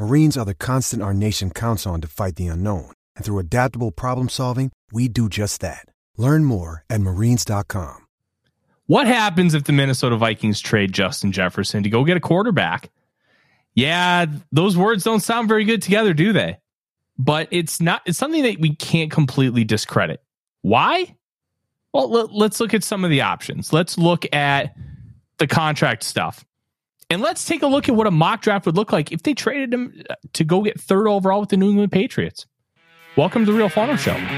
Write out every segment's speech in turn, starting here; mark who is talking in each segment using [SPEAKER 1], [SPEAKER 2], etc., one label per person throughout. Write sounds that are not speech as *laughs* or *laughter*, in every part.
[SPEAKER 1] Marines are the constant our nation counts on to fight the unknown. And through adaptable problem solving, we do just that. Learn more at marines.com.
[SPEAKER 2] What happens if the Minnesota Vikings trade Justin Jefferson to go get a quarterback? Yeah, those words don't sound very good together, do they? But it's not it's something that we can't completely discredit. Why? Well, let, let's look at some of the options. Let's look at the contract stuff. And let's take a look at what a mock draft would look like if they traded him uh, to go get third overall with the New England Patriots. Welcome to the Real Forno Show.
[SPEAKER 3] Welcome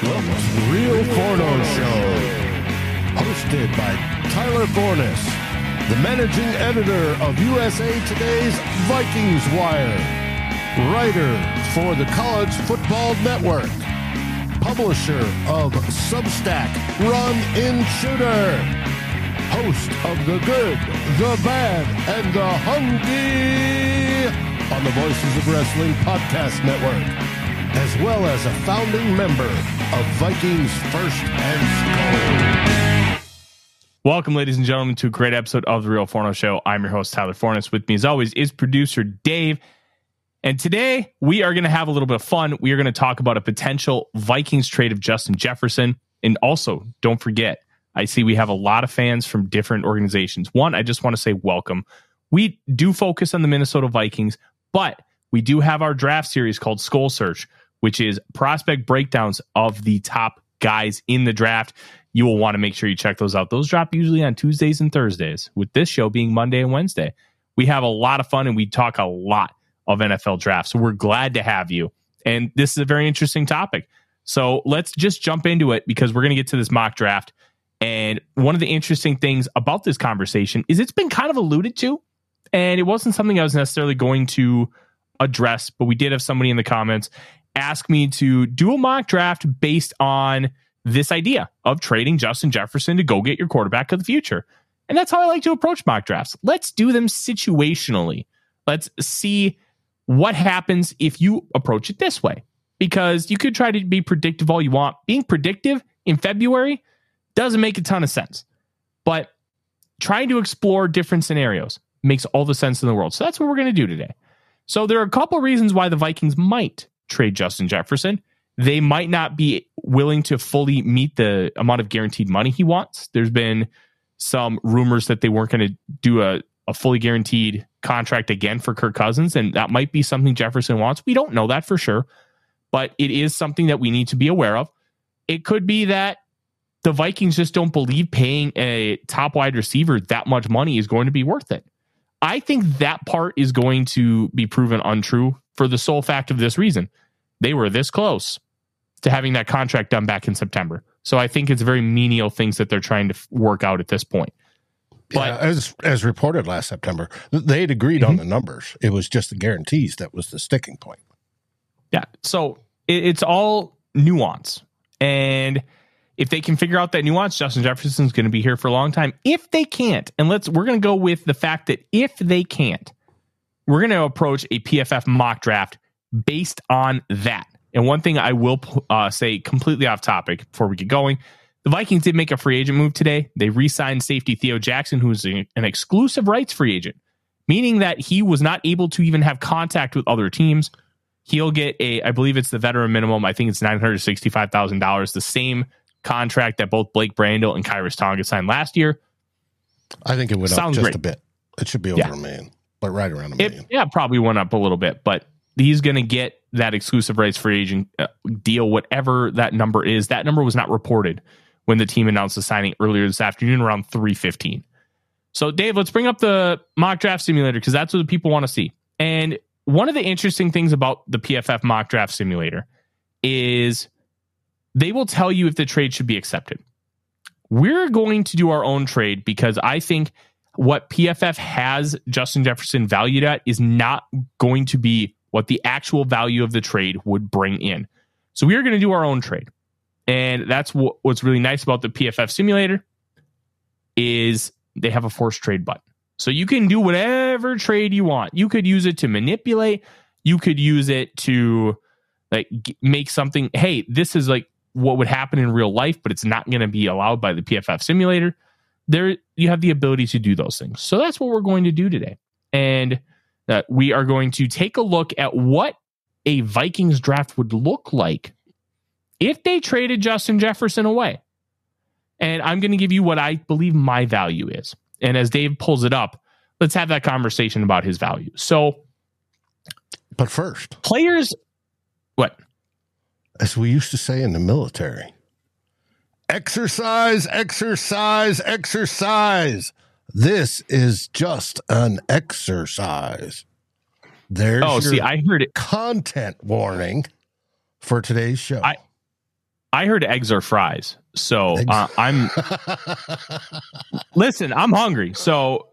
[SPEAKER 3] to the Real Forno Show. Hosted by Tyler Forness, the managing editor of USA Today's Vikings Wire, writer for the College Football Network, publisher of Substack Run In Shooter, host of The Good, The Bad, and The Hungry on the Voices of Wrestling Podcast Network as well as a founding member of Vikings First and SKOL.
[SPEAKER 2] Welcome, ladies and gentlemen, to a great episode of The Real Forno Show. I'm your host, Tyler Forness. With me, as always, is producer Dave. And today we are going to have a little bit of fun. We are going to talk about a potential Vikings trade of Justin Jefferson. And also, don't forget, I see we have a lot of fans from different organizations. One, I just want to say welcome. We do focus on the Minnesota Vikings, but we do have our draft series called SKOL Search, which is prospect breakdowns of the top guys in the draft. You will want to make sure you check those out. Those drop usually on Tuesdays and Thursdays, with this show being Monday and Wednesday. We have a lot of fun and we talk a lot of NFL drafts. So we're glad to have you. And this is a very interesting topic. So let's just jump into it because we're going to get to this mock draft. And one of the interesting things about this conversation is it's been kind of alluded to, and it wasn't something I was necessarily going to address, but we did have somebody in the comments ask me to do a mock draft based on this idea of trading Justin Jefferson to go get your quarterback of the future. And that's how I like to approach mock drafts. Let's do them situationally. Let's see what happens if you approach it this way. Because you could try to be predictive all you want. Being predictive in February doesn't make a ton of sense. But trying to explore different scenarios makes all the sense in the world. So that's what we're going to do today. So there are a couple reasons why the Vikings might trade Justin Jefferson. They might not be willing to fully meet the amount of guaranteed money he wants. There's been some rumors that they weren't going to do a, a fully guaranteed contract again for Kirk Cousins, and that might be something Jefferson wants. We don't know that for sure, but it is something that we need to be aware of. It could be that the Vikings just don't believe paying a top wide receiver that much money is going to be worth it. I think that part is going to be proven untrue for the sole fact of this reason. They were this close to having that contract done back in September. So I think it's very menial things that they're trying to work out at this point.
[SPEAKER 3] But yeah, as as reported last September, they had agreed mm-hmm. on the numbers. It was just the guarantees that was the sticking point.
[SPEAKER 2] Yeah. So it, it's all nuance. And if they can figure out that nuance, Justin Jefferson's going to be here for a long time. If they can't, and let's we're going to go with the fact that if they can't, we're going to approach a PFF mock draft based on that. And one thing I will uh, say completely off topic before we get going the Vikings did make a free agent move today. They re signed safety Theo Jackson, who is an exclusive rights free agent, meaning that he was not able to even have contact with other teams. He'll get a, I believe it's the veteran minimum. I think it's $965,000, the same contract that both Blake Brandel and Khyiris Tonga signed last year.
[SPEAKER 3] I think it went Sounds up just great. a bit. It should be over yeah. a million, but right around a million.
[SPEAKER 2] It, yeah, probably went up a little bit, but he's going to get that exclusive rights free agent uh, deal, whatever that number is. That number was not reported when the team announced the signing earlier this afternoon around 3:15. So, Dave, let's bring up the mock draft simulator because that's what people want to see. And one of the interesting things about the PFF mock draft simulator is they will tell you if the trade should be accepted. We're going to do our own trade because I think what PFF has Justin Jefferson valued at is not going to be what the actual value of the trade would bring in. So we are going to do our own trade. And that's what, what's really nice about the PFF simulator is they have a forced trade button. So you can do whatever trade you want. You could use it to manipulate. You could use it to like make something. Hey, this is like what would happen in real life, but it's not going to be allowed by the PFF simulator. There, you have the ability to do those things. So that's what we're going to do today, and uh, we are going to take a look at what a Vikings draft would look like if they traded Justin Jefferson away. And I'm going to give you what I believe my value is. And as Dave pulls it up, let's have that conversation about his value. So,
[SPEAKER 3] but first,
[SPEAKER 2] players, what?
[SPEAKER 3] As we used to say in the military, exercise, exercise, exercise. This is just an exercise. There's
[SPEAKER 2] oh, see, I heard it.
[SPEAKER 3] Content warning for today's show.
[SPEAKER 2] I, I heard eggs are fries. So uh, I'm *laughs* listen. I'm hungry. So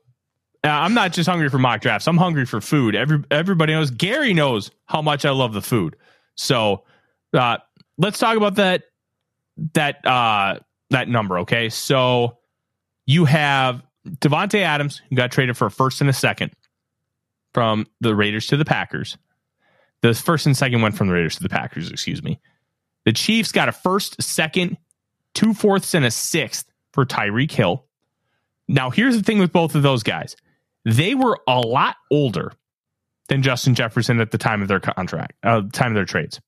[SPEAKER 2] uh, I'm not just hungry for mock drafts. I'm hungry for food. Every everybody knows. Gary knows how much I love the food. So uh, let's talk about that that uh, that number. Okay, so you have Davante Adams who got traded for a first and a second from the Raiders to the Packers. The first and second went from the Raiders to the Packers. Excuse me. The Chiefs got a first, second, two fourths, and a sixth for Tyreek Hill. Now, here's the thing with both of those guys they were a lot older than Justin Jefferson at the time of their contract, uh, time of their trades.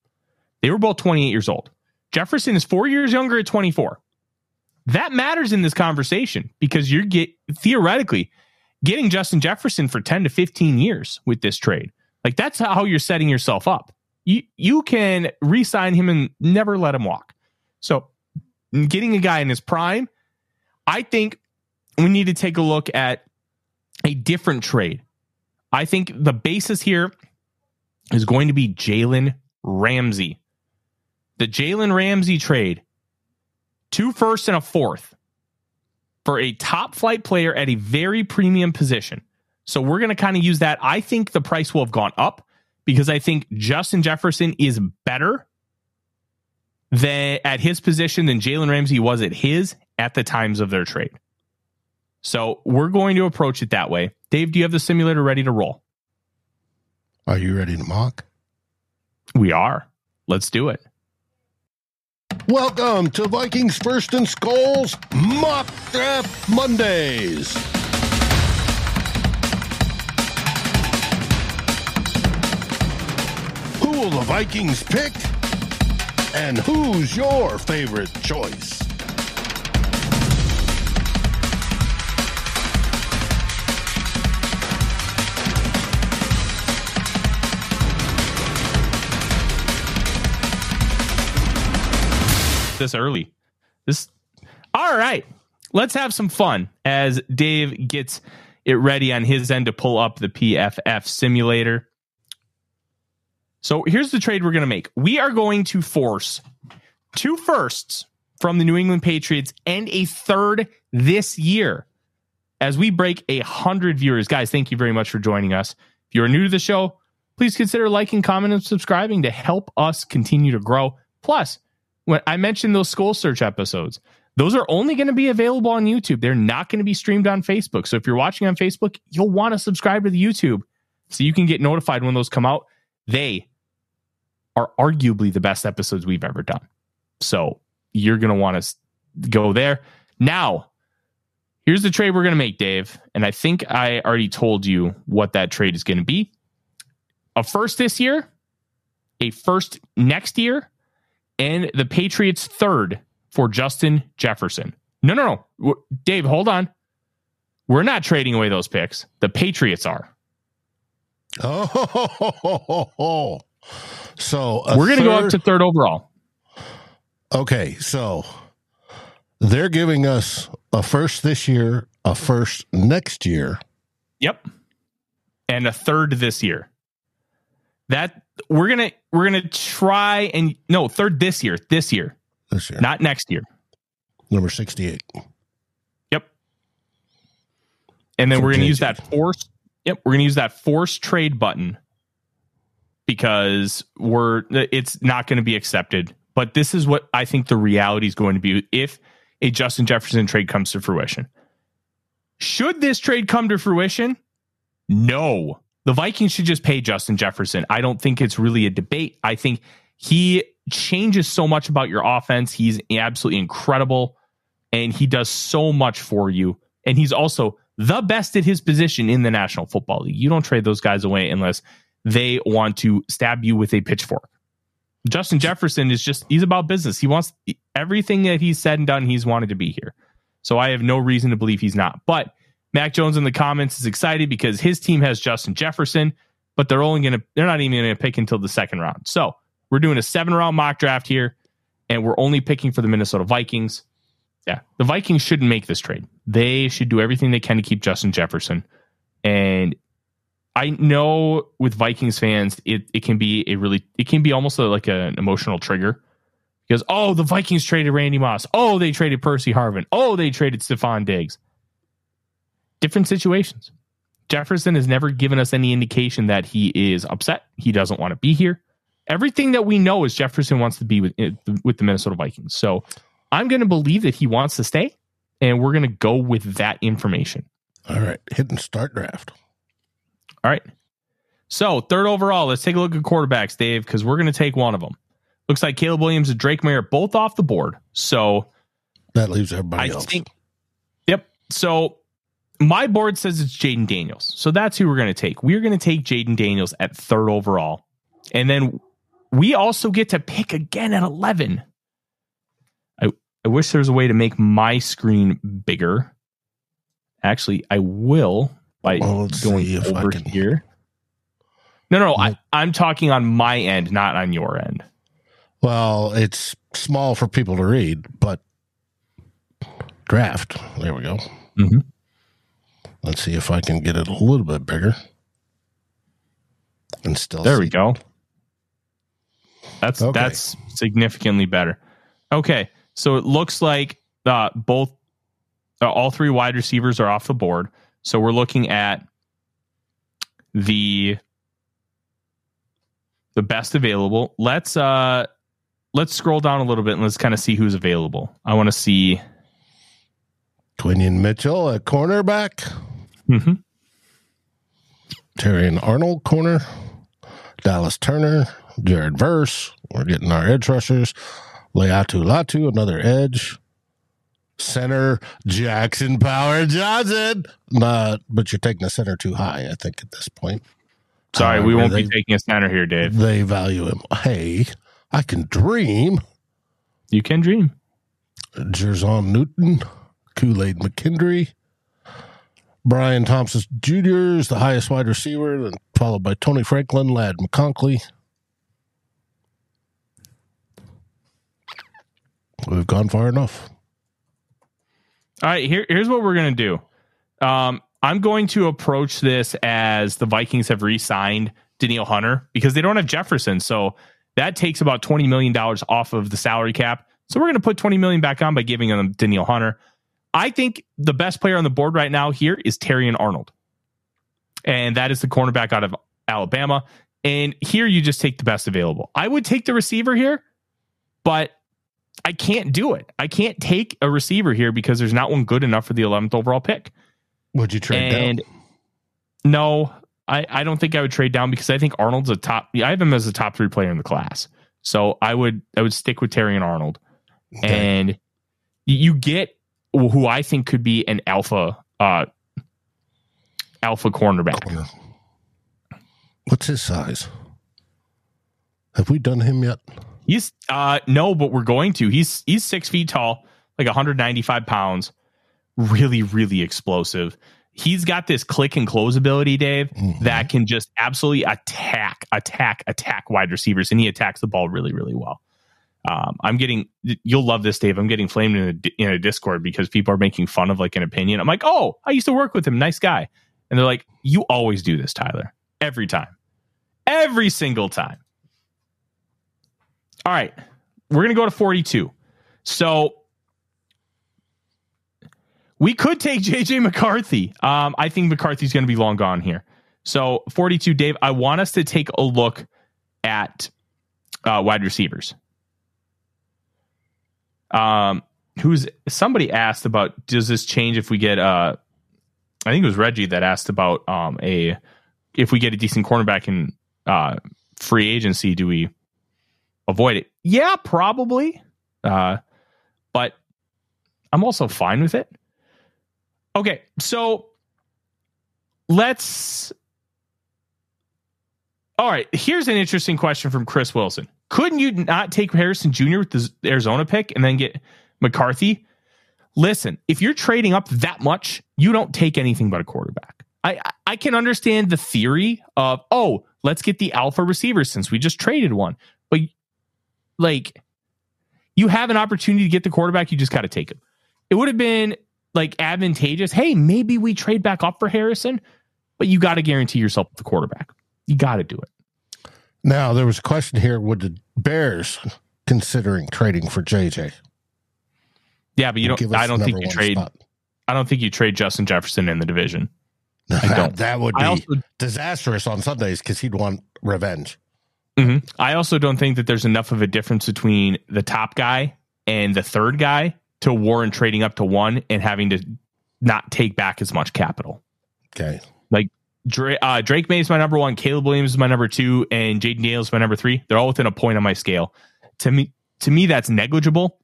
[SPEAKER 2] They were both 28 years old. Jefferson is four years younger at 24. That matters in this conversation because you're get theoretically getting Justin Jefferson for 10 to 15 years with this trade. Like that's how you're setting yourself up. You you can re-sign him and never let him walk. So getting a guy in his prime, I think we need to take a look at a different trade. I think the basis here is going to be Jalen Ramsey. The Jalen Ramsey trade, two firsts and a fourth for a top flight player at a very premium position. So we're going to kind of use that. I think the price will have gone up because I think Justin Jefferson is better than at his position than Jalen Ramsey was at his at the times of their trade. So we're going to approach it that way. Dave, do you have the simulator ready to roll?
[SPEAKER 3] Are you ready to mock?
[SPEAKER 2] We are. Let's do it.
[SPEAKER 3] Welcome to Vikings First and SKOL's Mock Draft Mondays. Who will the Vikings pick? And who's your favorite choice?
[SPEAKER 2] This early. This all right. Let's have some fun as Dave gets it ready on his end to pull up the PFF simulator. So here's the trade we're going to make. We are going to force two firsts from the New England Patriots and a third this year as we break a hundred viewers. Guys, thank you very much for joining us. If you're new to the show, please consider liking, commenting, and subscribing to help us continue to grow. Plus, when I mentioned those SKOL Search episodes, those are only going to be available on YouTube. They're not going to be streamed on Facebook. So if you're watching on Facebook, you'll want to subscribe to the YouTube so you can get notified when those come out. They are arguably the best episodes we've ever done. So you're going to want to go there. Now, here's the trade we're going to make, Dave. And I think I already told you what that trade is going to be a first this year, a first next year, and the Patriots third for Justin Jefferson. No, no, no. Dave, hold on. We're not trading away those picks. The Patriots are.
[SPEAKER 3] Oh, *laughs* so
[SPEAKER 2] we're going to go up to third overall.
[SPEAKER 3] Okay, so They're giving us a first this year, a first next year.
[SPEAKER 2] Yep. And a third this year. That we're gonna we're gonna try and no third this year, this year,
[SPEAKER 3] This year,
[SPEAKER 2] not next year.
[SPEAKER 3] number sixty-eight.
[SPEAKER 2] Yep. And then we're gonna use that force. Yep, we're gonna use that force trade button because we're it's not going to be accepted. But this is what I think the reality is going to be if a Justin Jefferson trade comes to fruition. Should this trade come to fruition? No. The Vikings should just pay Justin Jefferson. I don't think it's really a debate. I think he changes so much about your offense. He's absolutely incredible and he does so much for you. And he's also the best at his position in the National Football League. You don't trade those guys away unless they want to stab you with a pitchfork. Justin Jefferson is just, he's about business. He wants everything that he's said and done, he's wanted to be here. So I have no reason to believe he's not. But Mac Jones in the comments is excited because his team has Justin Jefferson, but they're only going to, they're not even going to pick until the second round. So we're doing a seven round mock draft here, and we're only picking for the Minnesota Vikings. Yeah, the Vikings shouldn't make this trade. They should do everything they can to keep Justin Jefferson. And I know with Vikings fans, it, it can be a really, it can be almost a, like an emotional trigger because, oh, the Vikings traded Randy Moss. Oh, they traded Percy Harvin. Oh, they traded Stefon Diggs. Different situations. Jefferson has never given us any indication that he is upset. He doesn't want to be here. Everything that we know is Jefferson wants to be with, eh, with the Minnesota Vikings. So I'm going to believe that he wants to stay, and we're going to go with that information.
[SPEAKER 3] All right, hit and start draft.
[SPEAKER 2] All right. So third overall, let's take a look at quarterbacks, Dave, because we're going to take one of them. Looks like Caleb Williams and Drake Maye both off the board. So
[SPEAKER 3] That leaves everybody
[SPEAKER 2] I
[SPEAKER 3] else.
[SPEAKER 2] think, yep. So my board says it's Jayden Daniels. So that's who we're going to take. We're going to take Jayden Daniels at third overall. And then we also get to pick again at 11. I, I wish there was a way to make my screen bigger. Actually, I will by
[SPEAKER 3] Well,
[SPEAKER 2] going over
[SPEAKER 3] can-
[SPEAKER 2] here. No, no, I, I'm talking on my end, not on your end.
[SPEAKER 3] Well, it's small for people to read, but draft. There we go.
[SPEAKER 2] Mhm.
[SPEAKER 3] Let's see if I can get it a little bit bigger. And still
[SPEAKER 2] There
[SPEAKER 3] see-
[SPEAKER 2] we go. That's
[SPEAKER 3] Okay.
[SPEAKER 2] that's significantly better. Okay, so it looks like uh, both uh, all three wide receivers are off the board. So we're looking at the the best available. Let's uh let's scroll down a little bit and let's kind of see who's available. I want to see.
[SPEAKER 3] Quinyon Mitchell at cornerback.
[SPEAKER 2] Mhm.
[SPEAKER 3] Terrion Arnold corner. Dallas Turner. Jared Verse. We're getting our edge rushers. Laiatu Latu, another edge. Center Jackson Powers Johnson. Not, but you're taking the center too high, I think, at this point.
[SPEAKER 2] Sorry, we won't
[SPEAKER 3] they-
[SPEAKER 2] be taking a center here, Dave.
[SPEAKER 3] They value him. Hey, I can dream.
[SPEAKER 2] You can dream.
[SPEAKER 3] Jer'Zhan Newton, Kool Aid McKinstry, Brian Thomas Jr. is the highest wide receiver, then followed by Troy Franklin, Ladd McConkey. We've gone far enough.
[SPEAKER 2] All right, here, here's what we're gonna do. Um, I'm going to approach this as the Vikings have re-signed Danielle Hunter because they don't have Jefferson, so that takes about twenty million dollars off of the salary cap. So we're gonna put twenty million back on by giving them Danielle Hunter. I think the best player on the board right now here is Terrion Arnold, and that is the cornerback out of Alabama. And here you just take the best available. I would take the receiver here, but I can't do it. I can't take a receiver here because there's not one good enough for the 11th overall pick.
[SPEAKER 3] Would you trade
[SPEAKER 2] and
[SPEAKER 3] down?
[SPEAKER 2] no, I, I don't think I would trade down because I think Arnold's a top. I have him as a top three player in the class. So I would I would stick with Terrion Arnold, and you get who I think could be an alpha uh alpha cornerback.
[SPEAKER 3] Corner. What's his size? Have we done him yet?
[SPEAKER 2] He's uh no, but we're going to. He's he's six feet tall, like 195 pounds, really, really explosive. He's got this click and close ability, Dave,
[SPEAKER 3] Mhm.
[SPEAKER 2] that can just absolutely attack, attack, attack wide receivers, and he attacks the ball really, really well. Um, I'm getting, you'll love this, Dave. I'm getting flamed in a, in a Discord because people are making fun of like an opinion. I'm like, oh, I used to work with him. Nice guy. And they're like, you always do this, Tyler. Every time. Every single time. All right. We're going to go to 42. So we could take *laughs* JJ McCarthy. Um, I think McCarthy's going to be long gone here. So 42, Dave, I want us to take a look at uh, wide receivers. Um, who's somebody asked about does this change if we get uh I think it was Reggie that asked about um a if we get a decent cornerback in uh free agency, do we avoid it? Yeah, probably. Uh but I'm also fine with it. Okay, so let's all right, here's an interesting question from Chris Wilson. Couldn't you not take Harrison Jr. with the Arizona pick and then get McCarthy? Listen, if you're trading up that much, you don't take anything but a quarterback. I I can understand the theory of oh, let's get the alpha receiver since we just traded one. But like you have an opportunity to get the quarterback, you just got to take him. It would have been like advantageous. Hey, maybe we trade back up for Harrison, but you got to guarantee yourself the quarterback. You got to do it.
[SPEAKER 3] Now there was a question here: Would the Bears considering trading for JJ?
[SPEAKER 2] Yeah, but you don't. I don't think you trade. Spot. I don't think you trade Justin Jefferson in the division.
[SPEAKER 3] I don't. that would be also, disastrous on Sundays because he'd want revenge.
[SPEAKER 2] Mm-hmm. I also don't think that there's enough of a difference between the top guy and the third guy to warrant trading up to one and having to not take back as much capital.
[SPEAKER 3] Okay.
[SPEAKER 2] Like Drake, uh, Drake Maye is my number one, Caleb Williams is my number two, and Jayden Daniels is my number three. They're all within a point on my scale. To me, to me, that's negligible.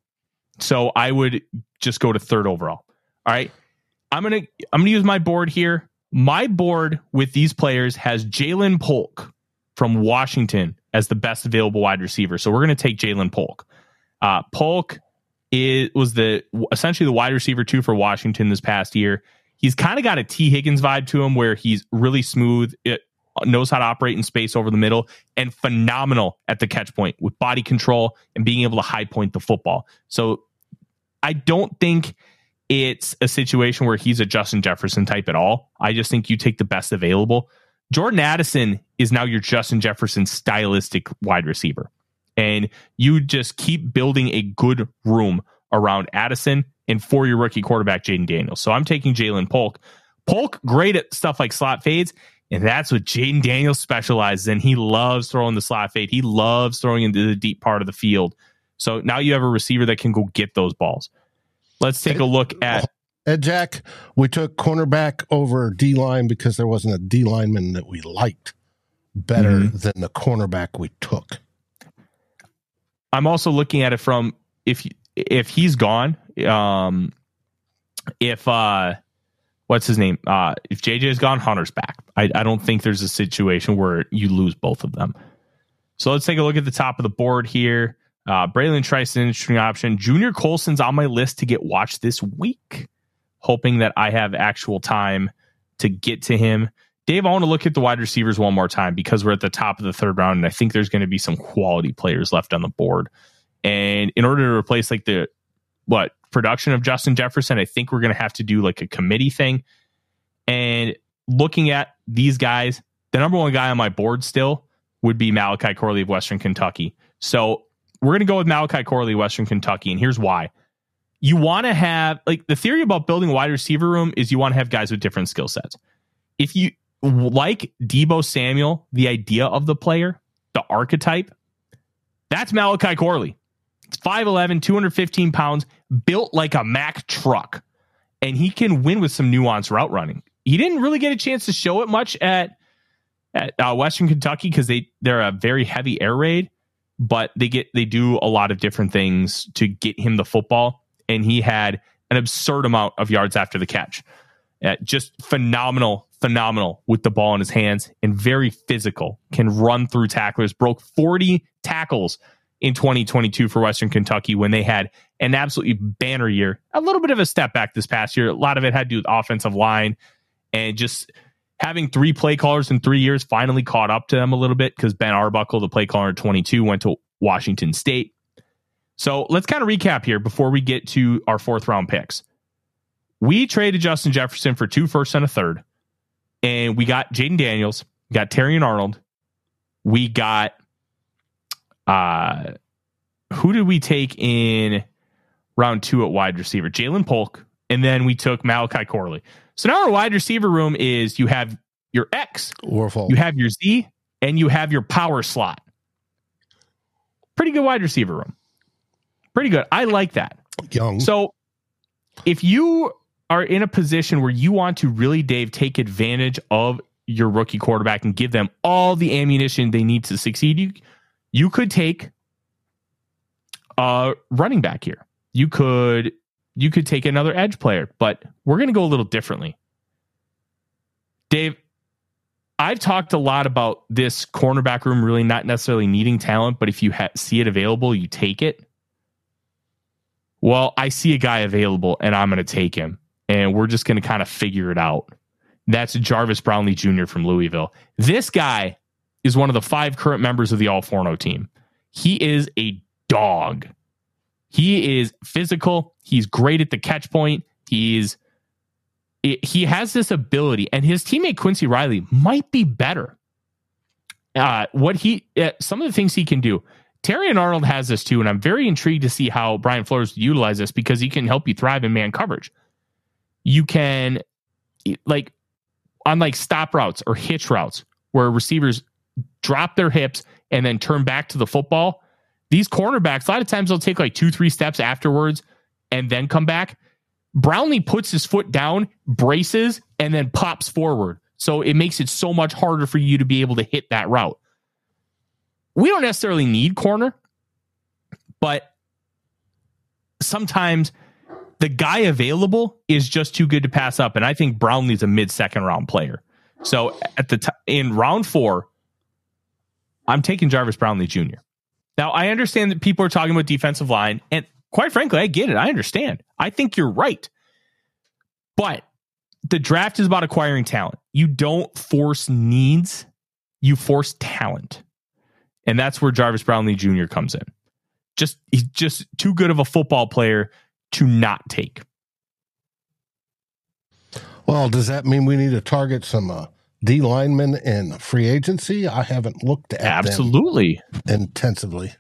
[SPEAKER 2] So I would just go to third overall. All right. I'm gonna I'm gonna use my board here. My board with these players has Ja'Lynn Polk from Washington as the best available wide receiver. So we're gonna take Ja'Lynn Polk. Uh, Polk is was the essentially the wide receiver two for Washington this past year he's kind of got a Tee Higgins vibe to him where he's really smooth, it knows how to operate in space over the middle, and phenomenal at the catch point with body control and being able to high point the football. So I don't think it's a situation where he's a Justin Jefferson type at all. I just think you take the best available. Jordan Addison is now your Justin Jefferson stylistic wide receiver. And you just keep building a good room around Addison and for your rookie quarterback, Jayden Daniels. So I'm taking Ja'Lynn Polk. Polk, great at stuff like slot fades. And that's what Jayden Daniels specializes in. He loves throwing the slot fade. He loves throwing into the deep part of the field. So now you have a receiver that can go get those balls. Let's take a look at
[SPEAKER 3] Ed Jack. We took cornerback over D line because there wasn't a D lineman that we liked better mm-hmm. than the cornerback we took.
[SPEAKER 2] I'm also looking at it from if if he's gone, um, if uh, what's his name? Uh, if JJ is gone, Hunter's back. I, I don't think there's a situation where you lose both of them. So let's take a look at the top of the board here. Uh, Bralen Trice, an interesting option. Junior Colson's on my list to get watched this week, hoping that I have actual time to get to him. Dave, I want to look at the wide receivers one more time because we're at the top of the third round, and I think there's going to be some quality players left on the board. And in order to replace like the what production of Justin Jefferson, I think we're going to have to do like a committee thing. And looking at these guys, the number one guy on my board still would be Malachi Corley of Western Kentucky. So we're going to go with Malachi Corley, Western Kentucky. And here's why. You want to have, like, the theory about building wide receiver room is you want to have guys with different skill sets. If you like Deebo Samuel, the idea of the player, the archetype, that's Malachi Corley. It's 5'11, 215 pounds, built like a Mack truck. And he can win with some nuanced route running. He didn't really get a chance to show it much at at uh, Western Kentucky because they they're a very heavy air raid, but they get they do a lot of different things to get him the football, and he had an absurd amount of yards after the catch. Uh, just phenomenal, phenomenal with the ball in his hands and very physical. Can run through tacklers. Broke forty tackles in 2022 for Western Kentucky when they had an absolutely banner year. A little bit of a step back this past year. A lot of it had to do with offensive line and just having three play callers in three years finally caught up to them a little bit because Ben Arbuckle, the play caller in 22, went to Washington State. So let's kind of recap here before we get to our fourth round picks. We traded Justin Jefferson for two firsts and a third, and we got Jayden Daniels, got Terrion Arnold, we got uh who did we take in round two at wide receiver? Ja'Lynn Polk, and then we took Malachi Corley. So now our wide receiver room is you have your X,
[SPEAKER 3] Warful.
[SPEAKER 2] you have your Z, and you have your power slot. Pretty good wide receiver room. Pretty good. I like that.
[SPEAKER 3] Young.
[SPEAKER 2] So if you are in a position where you want to really, Dave, take advantage of your rookie quarterback and give them all the ammunition they need to succeed, you you could take a running back here. You could you could take another edge player, but we're going to go a little differently. Dave, I've talked a lot about this cornerback room really not necessarily needing talent, but if you ha- see it available, you take it. Well, I see a guy available and I'm going to take him, and we're just going to kind of figure it out. That's Jarvis Brownlee Jr. from Louisville. This guy is one of the five current members of the All Forno team. He is a dog. He is physical. He's great at the catch point. He's he has this ability, and his teammate Quincy Riley might be better. Uh, what he uh, some of the things he can do. Terrion Arnold has this too, and I'm very intrigued to see how Brian Flores utilize this because he can help you thrive in man coverage. You can like on like stop routes or hitch routes where receivers drop their hips and then turn back to the football. These cornerbacks, a lot of times they'll take like two, three steps afterwards and then come back. Brownlee puts his foot down, braces, and then pops forward. So it makes it so much harder for you to be able to hit that route. We don't necessarily need corner, but sometimes the guy available is just too good to pass up. And I think Brownlee's a mid second round player. So at the t- in round four, I'm taking Jarvis Brownlee Jr. Now I understand that people are talking about defensive line, and quite frankly, I get it. I understand. I think you're right. But the draft is about acquiring talent. You don't force needs, you force talent. And that's where Jarvis Brownlee Jr. comes in. Just he's just too good of a football player to not take.
[SPEAKER 3] Well, does that mean we need to target some uh, D linemen in free agency? I haven't looked at
[SPEAKER 2] Absolutely.
[SPEAKER 3] intensively.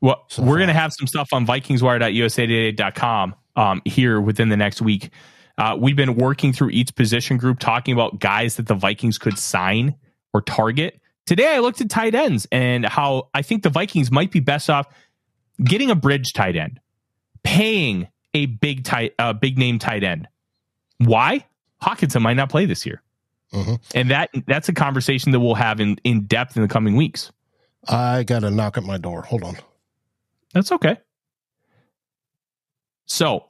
[SPEAKER 2] Well,
[SPEAKER 3] So
[SPEAKER 2] we're going to have some stuff on VikingsWire.usatoday.com um, here within the next week. Uh, we've been working through each position group, talking about guys that the Vikings could sign or target. Today, I looked at tight ends and how I think the Vikings might be best off getting a bridge tight end, paying a big tight, uh, big name tight end. Why? Hockenson might not play this year,
[SPEAKER 3] Mhm.
[SPEAKER 2] and that that's a conversation that we'll have in in depth in the coming weeks.
[SPEAKER 3] I got a knock at my door. Hold on.
[SPEAKER 2] That's okay. So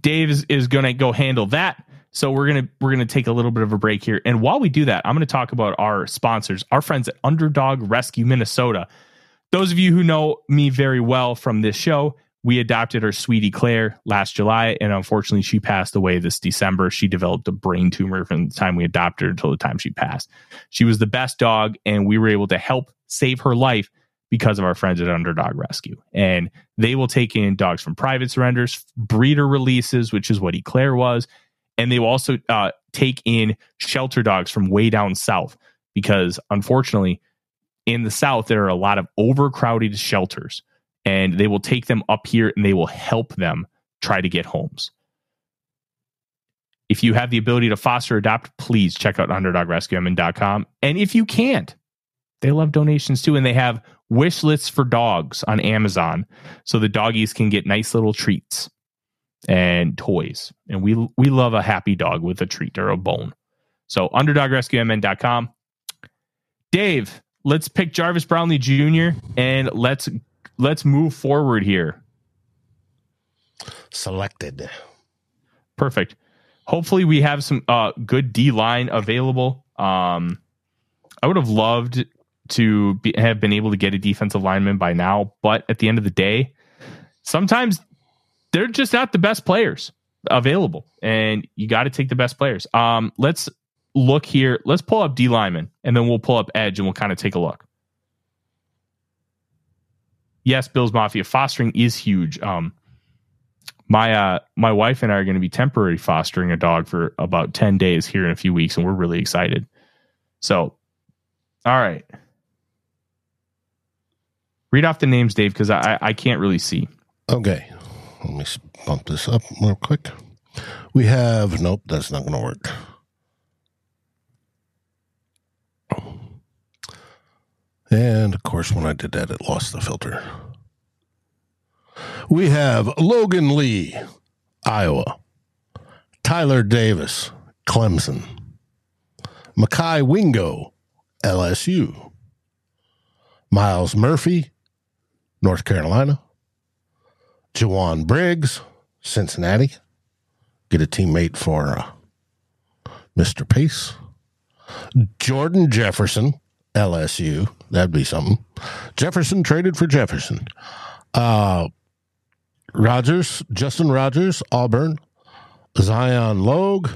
[SPEAKER 2] Dave is, is going to go handle that. So we're gonna we're gonna take a little bit of a break here, and while we do that, I'm going to talk about our sponsors, our friends at Underdog Rescue Minnesota. Those of you who know me very well from this show, we adopted our sweetie Claire last July, and unfortunately, she passed away this December. She developed a brain tumor from the time we adopted her until the time she passed. She was the best dog, and we were able to help save her life because of our friends at Underdog Rescue. And they will take in dogs from private surrenders, breeder releases, which is what Eclair was. And they will also uh, take in shelter dogs from way down south because unfortunately, in the south, there are a lot of overcrowded shelters. And they will take them up here and they will help them try to get homes. If you have the ability to foster adopt, please check out underdogrescuemn.com. And if you can't, they love donations too. And they have wish lists for dogs on Amazon. So the doggies can get nice little treats and toys. And we we love a happy dog with a treat or a bone. So underdogrescuemn.com. Dave, let's pick Jarvis Brownlee Jr. and let's let's move forward here.
[SPEAKER 3] Selected.
[SPEAKER 2] Perfect. Hopefully we have some uh good D line available. Um I would have loved to be, have been able to get a defensive lineman by now, but at the end of the day, sometimes they're just not the best players available, and you got to take the best players. Um, let's look here. Let's pull up D lineman, and then we'll pull up edge, and we'll kind of take a look. Yes, Bills Mafia fostering is huge. Um, my uh, my wife and I are going to be temporary fostering a dog for about ten days here in a few weeks, and we're really excited. So, all right, read off the names, Dave, because I I can't really see.
[SPEAKER 3] Okay, let me bump this up real quick. We have nope, that's not going to work. And of course, when I did that, it lost the filter. We have Logan Lee, Iowa. Tyler Davis, Clemson. Mekhi Wingo, LSU. Myles Murphy, North Carolina. Jowon Briggs, Cincinnati. Get a teammate for uh, Mr. Pace. Jordan Jefferson, LSU. That'd be something. Jefferson traded for Jefferson. Uh, Rogers, Justin Rogers, Auburn. Zion Logue,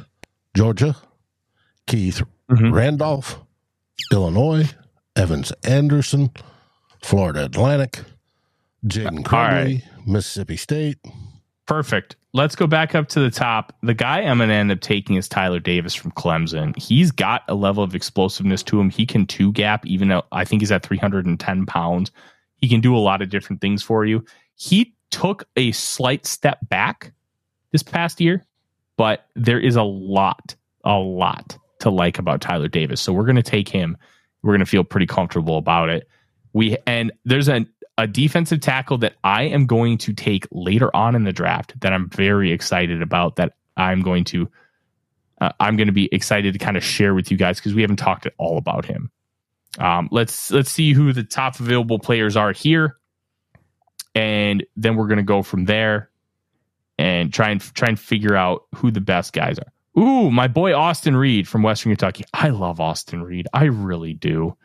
[SPEAKER 3] Georgia. Keith mm-hmm. Randolph, Illinois. Evans Anderson, Florida Atlantic. Jaden Crowley, right. Mississippi State.
[SPEAKER 2] Perfect. Let's go back up to the top. The guy I'm going to end up taking is Tyler Davis from Clemson. He's got a level of explosiveness to him. He can two gap, even though I think he's at 310 pounds. He can do a lot of different things for you. He took a slight step back this past year, but there is a lot, a lot to like about Tyler Davis. So we're going to take him. We're going to feel pretty comfortable about it. We and there's a a defensive tackle that I am going to take later on in the draft that I'm very excited about that I'm going to uh, I'm going to be excited to kind of share with you guys because we haven't talked at all about him. Um, let's let's see who the top available players are here, and then we're going to go from there and try and try and figure out who the best guys are. Ooh, my boy Austin Reed from Western Kentucky. I love Austin Reed. I really do.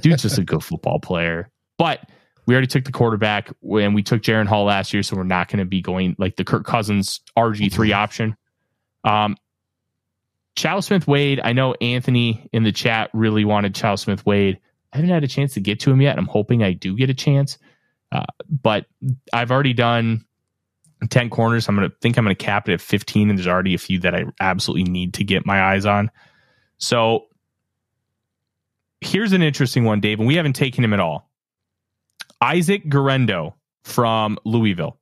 [SPEAKER 2] Dude's just a good football player. But we already took the quarterback when we took Jaren Hall last year, so we're not going to be going like the Kirk Cousins RG 3 mm-hmm. option. Um, Chau Smith Wade, I know Anthony in the chat really wanted Chau Smith Wade. I haven't had a chance to get to him yet. I'm hoping I do get a chance. Uh, but I've already done 10 corners. I'm going to think I'm going to cap it at 15, and there's already a few that I absolutely need to get my eyes on. So here's an interesting one, Dave, and we haven't taken him at all. Isaac Guerendo from Louisville.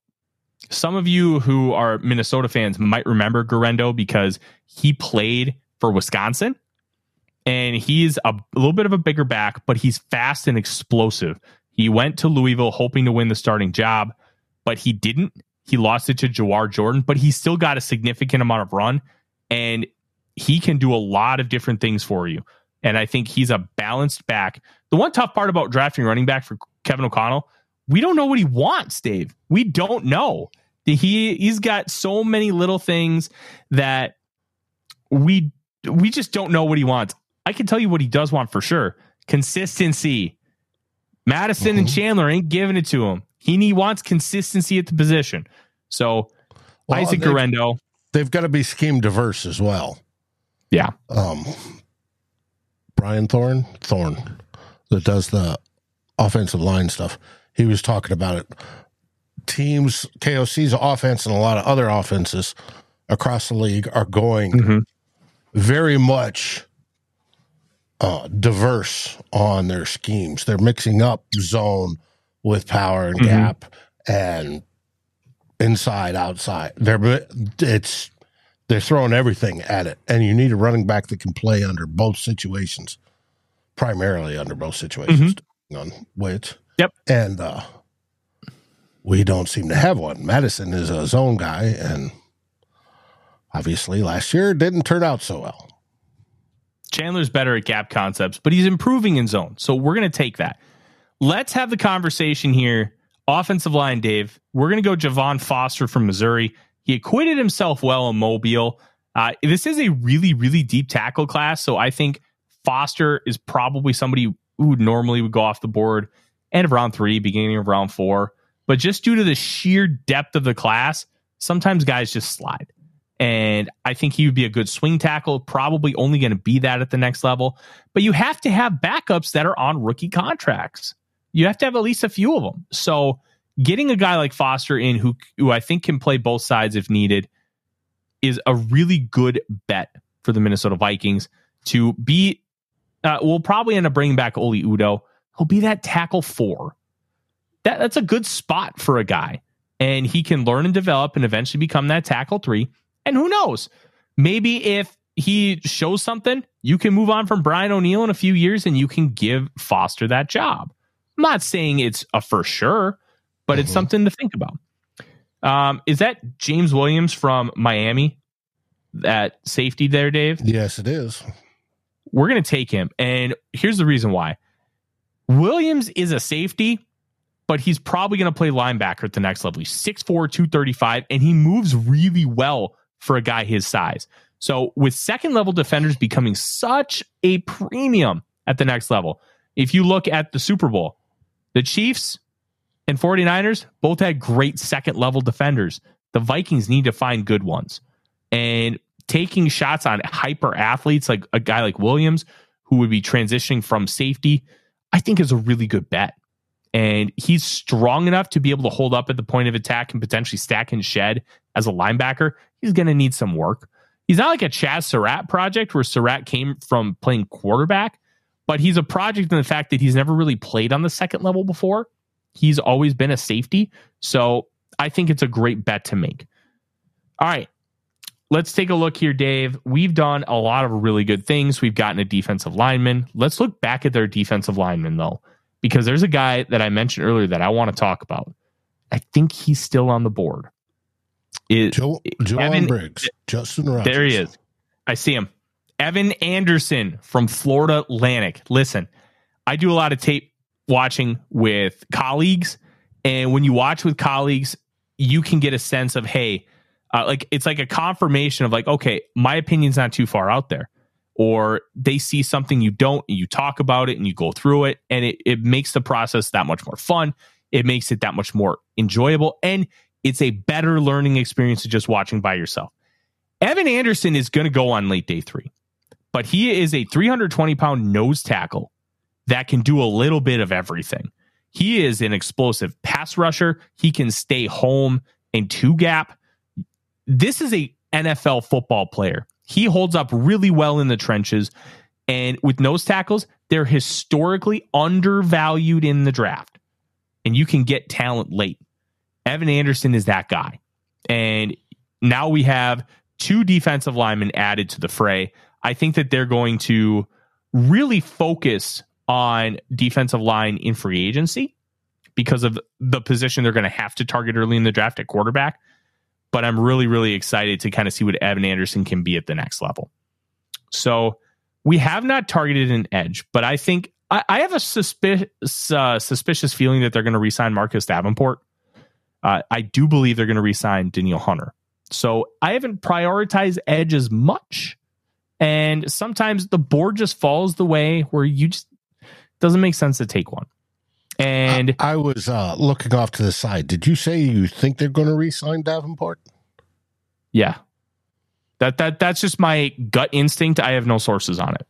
[SPEAKER 2] Some of you who are Minnesota fans might remember Guerendo because he played for Wisconsin and he's a, a little bit of a bigger back, but he's fast and explosive. He went to Louisville hoping to win the starting job, but he didn't. He lost it to Jawhar Jordan, but he still got a significant amount of run and he can do a lot of different things for you. And I think he's a balanced back. The one tough part about drafting running back for Kevin O'Connell, we don't know what he wants, Dave. We don't know. He he's got so many little things that we we just don't know what he wants. I can tell you what he does want for sure. Consistency. Mattison mm-hmm. and Chandler ain't giving it to him. He, he wants consistency at the position. So well, Isaac they've, Guerendo.
[SPEAKER 3] They've got to be scheme diverse as well.
[SPEAKER 2] Yeah.
[SPEAKER 3] Um Brandon Thorn, Thorn, that does the offensive line stuff. He was talking about it. Teams, KOC's offense and a lot of other offenses across the league are going mm-hmm. very much uh, diverse on their schemes. They're mixing up zone with power and mm-hmm. gap and inside outside. They're it's they're throwing everything at it, and you need a running back that can play under both situations, primarily under both situations. Mm-hmm on which.
[SPEAKER 2] Yep.
[SPEAKER 3] And uh, we don't seem to have one. Mattison is a zone guy, and obviously last year didn't turn out so well.
[SPEAKER 2] Chandler's better at gap concepts, but he's improving in zone. So we're going to take that. Let's have the conversation here. Offensive line, Dave. We're going to go Javon Foster from Missouri. He acquitted himself well in Mobile. Uh, this is a really, really deep tackle class. So I think Foster is probably somebody who normally would go off the board end of round three, beginning of round four. But just due to the sheer depth of the class, sometimes guys just slide. And I think he would be a good swing tackle, probably only going to be that at the next level. But you have to have backups that are on rookie contracts. you have to have at least a few of them. So getting a guy like Foster in who who I think can play both sides if needed is a really good bet for the Minnesota Vikings to be. Uh, we'll probably end up bringing back Oli Udoh. He'll be that tackle four. That that's a good spot for a guy, and he can learn and develop and eventually become that tackle three. And who knows? Maybe if he shows something, you can move on from Brian O'Neill in a few years, and you can give Foster that job. I'm not saying it's a for sure, but mm-hmm. it's something to think about. Um, is that James Williams from Miami? That safety there, Dave?
[SPEAKER 3] Yes, it is.
[SPEAKER 2] We're going to take him. And here's the reason why Williams is a safety, but he's probably going to play linebacker at the next level. He's 6'4, 235, and he moves really well for a guy his size. So, with second level defenders becoming such a premium at the next level, if you look at the Super Bowl, the Chiefs and 49ers both had great second level defenders. The Vikings need to find good ones. And taking shots on hyper athletes like a guy like Williams, who would be transitioning from safety, I think is a really good bet. And he's strong enough to be able to hold up at the point of attack and potentially stack and shed as a linebacker. He's going to need some work. He's not like a Chaz Surratt project where Surratt came from playing quarterback, but he's a project in the fact that he's never really played on the second level before. He's always been a safety. So I think it's a great bet to make. All right. Let's take a look here, Dave. We've done a lot of really good things. We've gotten a defensive lineman. Let's look back at their defensive lineman, though, because there's a guy that I mentioned earlier that I want to talk about. I think he's still on the board.
[SPEAKER 3] It, Joe, Joe Evan, Briggs, Justin Rogers.
[SPEAKER 2] There he is. I see him. Evan Anderson from Florida Atlantic. Listen, I do a lot of tape watching with colleagues. And when you watch with colleagues, you can get a sense of, hey, uh, like it's like a confirmation of like, okay, my opinion's not too far out there. Or they see something you don't, and you talk about it and you go through it, and it, it makes the process that much more fun. It makes it that much more enjoyable. And it's a better learning experience than just watching by yourself. Evan Anderson is going to go on late day three, but he is a 320 pound nose tackle that can do a little bit of everything. He is an explosive pass rusher. He can stay home in two gap. This is a NFL football player. He holds up really well in the trenches. And with nose tackles, they're historically undervalued in the draft. And you can get talent late. Evan Anderson is that guy. And now we have two defensive linemen added to the fray. I think that they're going to really focus on defensive line in free agency because of the position they're going to have to target early in the draft at quarterback. But I'm really, really excited to kind of see what Evan Anderson can be at the next level. So we have not targeted an edge, but I think I, I have a suspicious, uh, suspicious feeling that they're going to resign Marcus Davenport. Uh, I do believe they're going to resign Danielle Hunter. So I haven't prioritized edge as much. And sometimes the board just falls the way where you just doesn't make sense to take one. And
[SPEAKER 3] I, I was uh, looking off to the side. Did you say you think they're going to re-sign Davenport?
[SPEAKER 2] Yeah, that that that's just my gut instinct. I have no sources on it.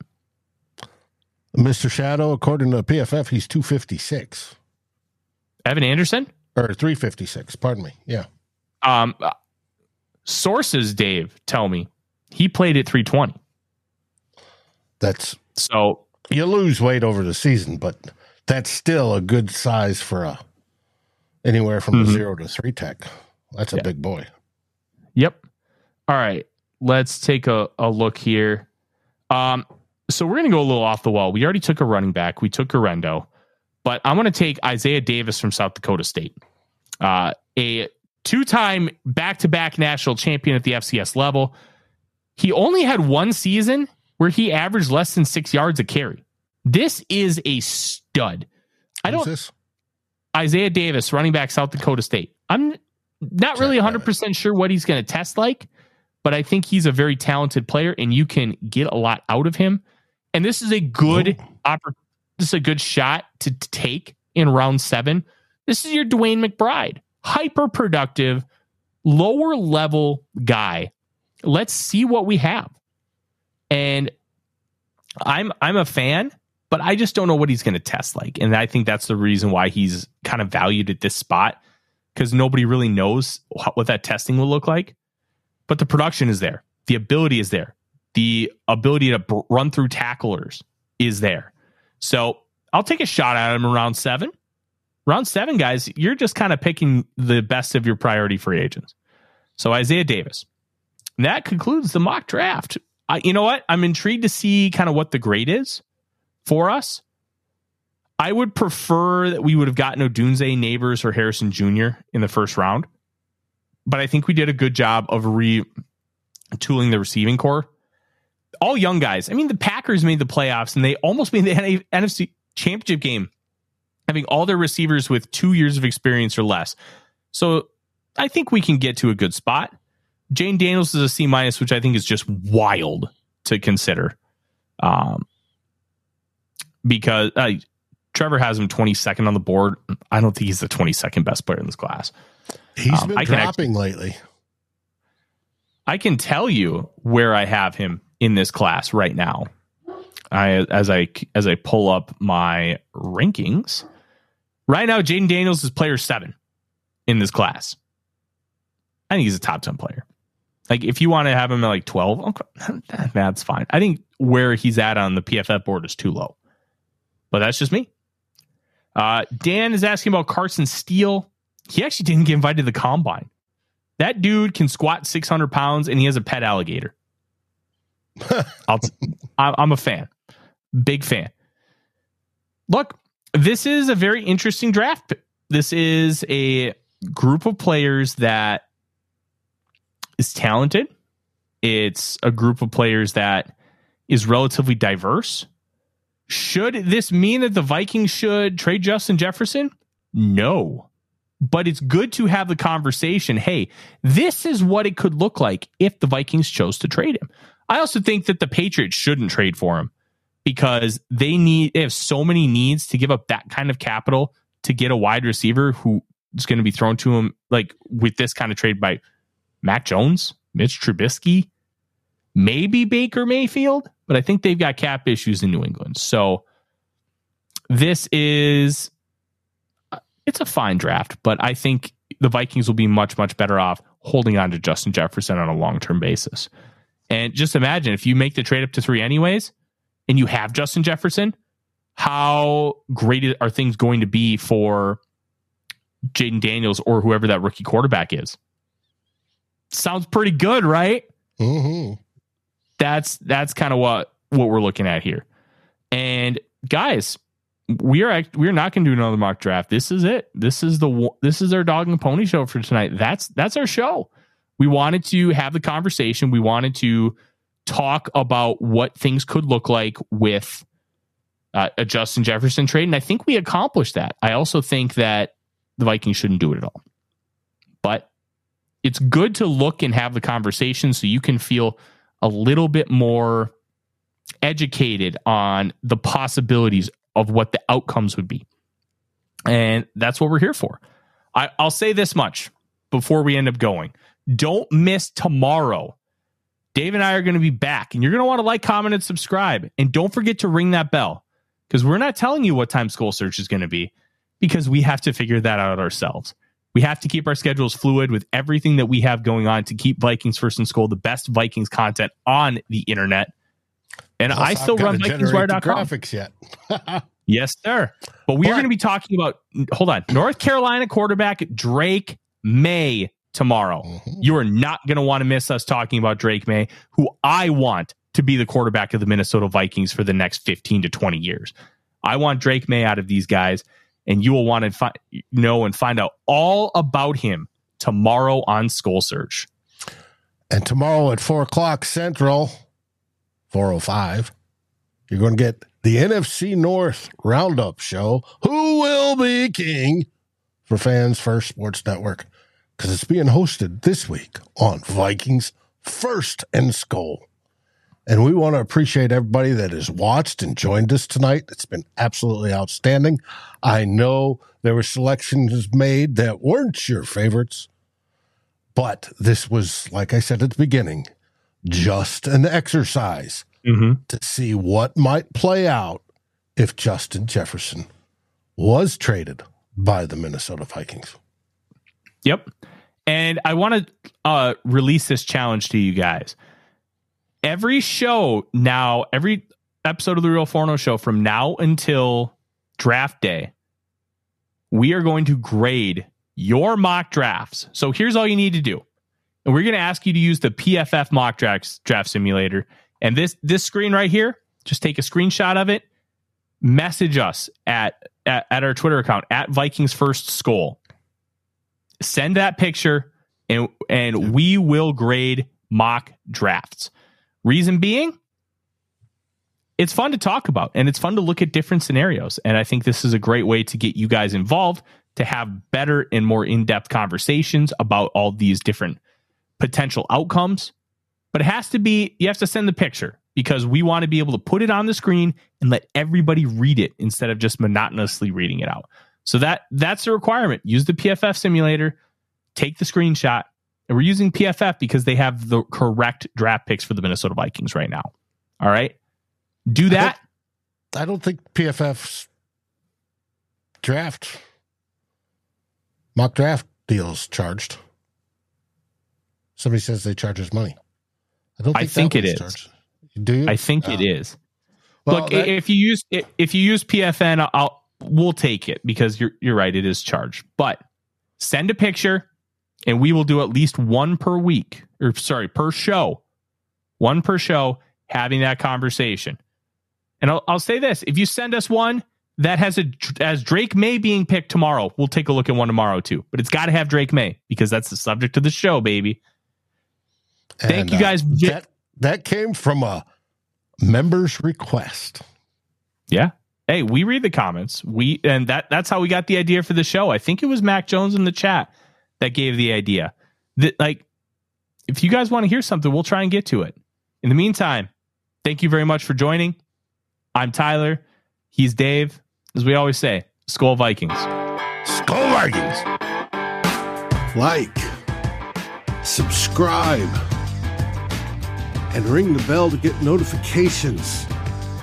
[SPEAKER 3] Mr. Shadow, according to PFF, he's two fifty six.
[SPEAKER 2] Evan Anderson
[SPEAKER 3] or three fifty six. Pardon me. Yeah.
[SPEAKER 2] Um, sources, Dave, tell me he played at three twenty.
[SPEAKER 3] That's
[SPEAKER 2] so
[SPEAKER 3] you lose weight over the season, but that's still a good size for a anywhere from mm-hmm. a zero to three tech. That's a yeah. big boy.
[SPEAKER 2] Yep. All right. Let's take a, a look here. Um, so we're gonna go a little off the wall. We already took a running back. We took Guerendo, but I'm gonna take Isaiah Davis from South Dakota State. Uh, a two-time back-to-back national champion at the FCS level. He only had one season where he averaged less than six yards a carry. This is a stud. I don't. This? Isaiah Davis, running back, South Dakota State. I'm not really 100% sure what he's going to test like, but I think he's a very talented player and you can get a lot out of him. And this is a good oppor- this is a good shot to, to take in round 7. This is your DeWayne McBride. Hyper productive, lower level guy. Let's see what we have. And I'm I'm a fan, but I just don't know what he's going to test like. And I think that's the reason why he's kind of valued at this spot because nobody really knows what that testing will look like. But the production is there, the ability is there, the ability to run through tacklers is there. So I'll take a shot at him around seven. Round seven, guys, you're just kind of picking the best of your priority free agents. So Isaiah Davis. And that concludes the mock draft. I, you know what? I'm intrigued to see kind of what the grade is for us. I would prefer that we would have gotten Odunze, Nabers, or Harrison Jr. in the first round. But I think we did a good job of retooling the receiving corps. All young guys. I mean, the Packers made the playoffs and they almost made the NFC championship game, having all their receivers with two years of experience or less. So I think we can get to a good spot. Jayden Daniels is a C minus, which I think is just wild to consider. Um, because uh, Trevor has him 22nd on the board. I don't think he's the 22nd best player in this class.
[SPEAKER 3] He's um, been I dropping actually, lately.
[SPEAKER 2] I can tell you where I have him in this class right now. I as I as I pull up my rankings. Right now, Jayden Daniels is player seven in this class. I think he's a top 10 player. Like if you want to have him at like 12, okay, *laughs* that's fine. I think where he's at on the PFF board is too low. But that's just me. Uh, Dan is asking about Carson Steele. He actually didn't get invited to the combine. That dude can squat 600 pounds and he has a pet alligator. *laughs* i I'm a fan. Big fan. Look, this is a very interesting draft. This is a group of players that is talented. It's a group of players that is relatively diverse. Should this mean that the Vikings should trade Justin Jefferson? No. But it's good to have the conversation. Hey, this is what it could look like if the Vikings chose to trade him. I also think that the Patriots shouldn't trade for him because they need they have so many needs to give up that kind of capital to get a wide receiver who is going to be thrown to him like with this kind of trade by Mac Jones, Mitch Trubisky, maybe Baker Mayfield, but I think they've got cap issues in New England. So this is uh, it's a fine draft, but I think the Vikings will be much much better off holding on to Justin Jefferson on a long-term basis. And just imagine if you make the trade up to 3 anyways and you have Justin Jefferson, how great are things going to be for Jayden Daniels or whoever that rookie quarterback is? sounds pretty good, right?
[SPEAKER 3] Mm-hmm.
[SPEAKER 2] That's that's kind of what what we're looking at here. And guys, we are we are not going to do another mock draft. This is it. This is the this is our dog and pony show for tonight. That's that's our show. We wanted to have the conversation. We wanted to talk about what things could look like with uh, a Justin Jefferson trade, and I think we accomplished that. I also think that the Vikings shouldn't do it at all. But it's good to look and have the conversation so you can feel a little bit more educated on the possibilities of what the outcomes would be. And that's what we're here for. I, will say this much before we end up going. Don't miss tomorrow. Dave and I are going to be back, and you're going to want to like, comment, and subscribe. And don't forget to ring that bell because we're not telling you what time SKOL Search is going to be because we have to figure that out ourselves. We have to keep our schedules fluid with everything that we have going on to keep Vikings First and SKOL the best Vikings content on the internet. And Plus, I still run VikingsWire.com.
[SPEAKER 3] Graphics yet? *laughs*
[SPEAKER 2] yes, sir. But we but, are going to be talking about. Hold on, North Carolina quarterback Drake Maye tomorrow. Mm-hmm. You are not going to want to miss us talking about Drake Maye, who I want to be the quarterback of the Minnesota Vikings for the next 15 to 20 years. I want Drake Maye out of these guys and you will want to fi- know and find out all about him tomorrow on SKOL Search.
[SPEAKER 3] And tomorrow at four o'clock Central, 405, you're going to get the NFC North Roundup Show. Who will be king for fans First Sports Network? Because it's being hosted this week on Vikings First and SKOL. And we want to appreciate everybody that has watched and joined us tonight. It's been absolutely outstanding. I know there were selections made that weren't your favorites, but this was, like I said at the beginning, just an exercise
[SPEAKER 2] mm-hmm.
[SPEAKER 3] to see what might play out if Justin Jefferson was traded by the Minnesota Vikings.
[SPEAKER 2] Yep. And I want to uh, release this challenge to you guys. Every show now, every episode of the Real Forno show from now until draft day, we are going to grade your mock drafts. So here's all you need to do. And we're going to ask you to use the PFF mock draft, draft simulator. And this this screen right here, just take a screenshot of it, message us at at, at our Twitter account at Vikings First SKOL. Send that picture and and we will grade mock drafts. Reason being, it's fun to talk about and it's fun to look at different scenarios. And I think this is a great way to get you guys involved to have better and more in depth conversations about all these different potential outcomes. But it has to be, you have to send the picture because we want to be able to put it on the screen and let everybody read it instead of just monotonously reading it out. So that that's the requirement. Use the PFF simulator, take the screenshot, and we're using PFF because they have the correct draft picks for the Minnesota Vikings right now. All right. Do that.
[SPEAKER 3] I don't, I don't think PFF's draft mock draft deals charged. Somebody says they charge us money. I don't. Think
[SPEAKER 2] I think it is.
[SPEAKER 3] Charged. Do you?
[SPEAKER 2] I think it ah. is. Well, Look, that, if you use if you use PFN, I'll we'll take it because you're you're right. It is charged, but send a picture, and we will do at least one per week, or sorry, per show, one per show, having that conversation. And I'll, I'll say this: if you send us one that has a as Drake Maye being picked tomorrow, we'll take a look at one tomorrow too. But it's got to have Drake Maye because that's the subject of the show, baby. And, Thank you uh, guys.
[SPEAKER 3] Uh, that, that came from a member's request.
[SPEAKER 2] Yeah. Hey, we read the comments. We and that that's how we got the idea for the show. I think it was Mac Jones in the chat that gave the idea. That like if you guys want to hear something, we'll try and get to it. In the meantime, thank you very much for joining. I'm Tyler. He's Dave. As we always say, SKOL Vikings.
[SPEAKER 3] SKOL Vikings. Like, subscribe and ring the bell to get notifications.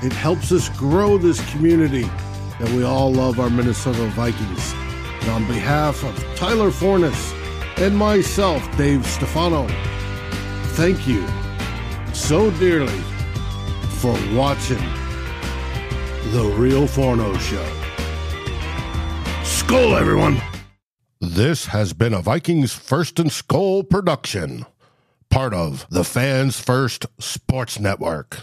[SPEAKER 3] It helps us grow this community that we all love our Minnesota Vikings. And on behalf of Tyler Forness and myself, Dave Stefano, thank you so dearly for watching The Real Forno Show. SKOL, everyone! This has been a Vikings First and SKOL production part of the Fans First Sports Network.